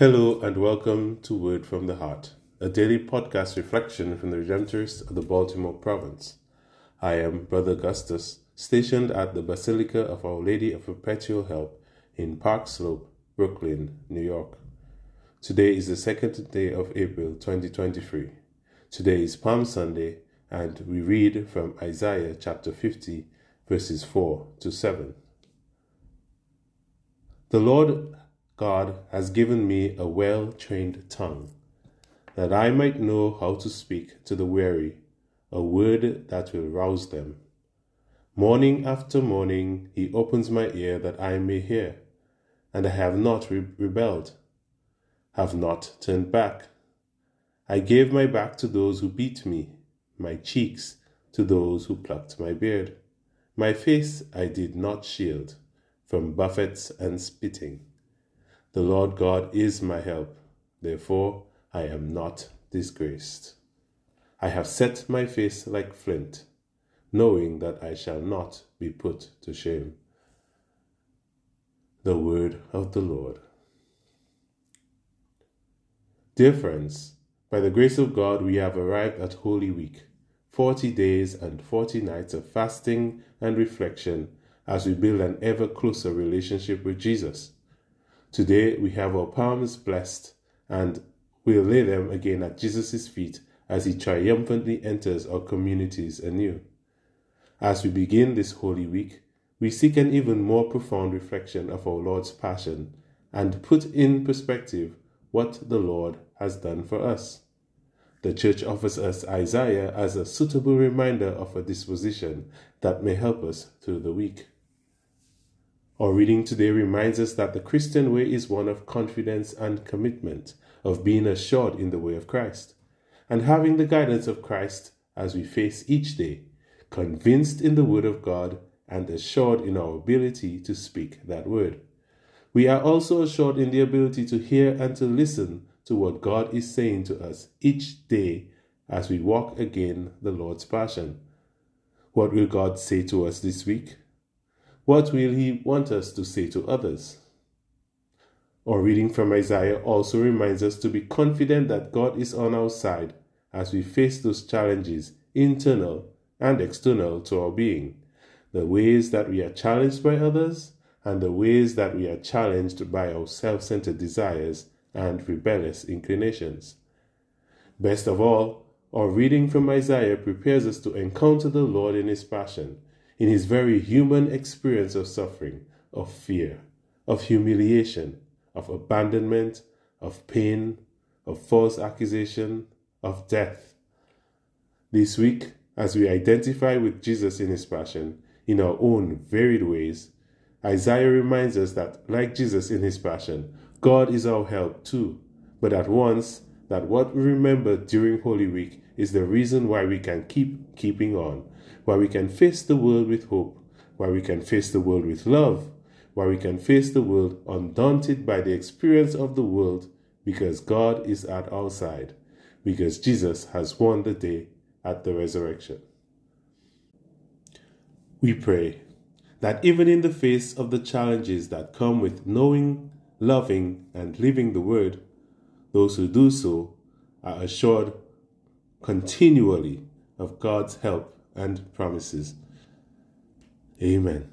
Hello and welcome to Word from the Heart, a daily podcast reflection from the Redemptorists of the Baltimore province. I am Brother Augustus, stationed at the Basilica of Our Lady of Perpetual Help in Park Slope, Brooklyn, New York. Today is the second day of April 2023. Today is Palm Sunday, and we read from Isaiah chapter 50, verses 4 to 7. The Lord God has given me a well trained tongue, that I might know how to speak to the weary a word that will rouse them. Morning after morning he opens my ear that I may hear, and I have not re- rebelled, have not turned back. I gave my back to those who beat me, my cheeks to those who plucked my beard. My face I did not shield from buffets and spitting. The Lord God is my help, therefore I am not disgraced. I have set my face like flint, knowing that I shall not be put to shame. The word of the Lord. Dear friends, by the grace of God, we have arrived at Holy Week, 40 days and 40 nights of fasting and reflection as we build an ever closer relationship with Jesus. Today we have our palms blessed and we'll lay them again at Jesus' feet as he triumphantly enters our communities anew. As we begin this Holy Week, we seek an even more profound reflection of our Lord's passion and put in perspective what the Lord has done for us. The Church offers us Isaiah as a suitable reminder of a disposition that may help us through the week. Our reading today reminds us that the Christian way is one of confidence and commitment, of being assured in the way of Christ, and having the guidance of Christ as we face each day, convinced in the Word of God and assured in our ability to speak that Word. We are also assured in the ability to hear and to listen to what God is saying to us each day as we walk again the Lord's Passion. What will God say to us this week? What will He want us to say to others? Our reading from Isaiah also reminds us to be confident that God is on our side as we face those challenges, internal and external to our being, the ways that we are challenged by others, and the ways that we are challenged by our self centered desires and rebellious inclinations. Best of all, our reading from Isaiah prepares us to encounter the Lord in His passion in his very human experience of suffering, of fear, of humiliation, of abandonment, of pain, of false accusation, of death. This week, as we identify with Jesus in his passion in our own varied ways, Isaiah reminds us that, like Jesus in his passion, God is our help too, but at once that what we remember during Holy Week is the reason why we can keep keeping on, why we can face the world with hope, why we can face the world with love, why we can face the world undaunted by the experience of the world because God is at our side, because Jesus has won the day at the resurrection. We pray that even in the face of the challenges that come with knowing, loving, and living the Word, those who do so are assured continually of God's help and promises. Amen.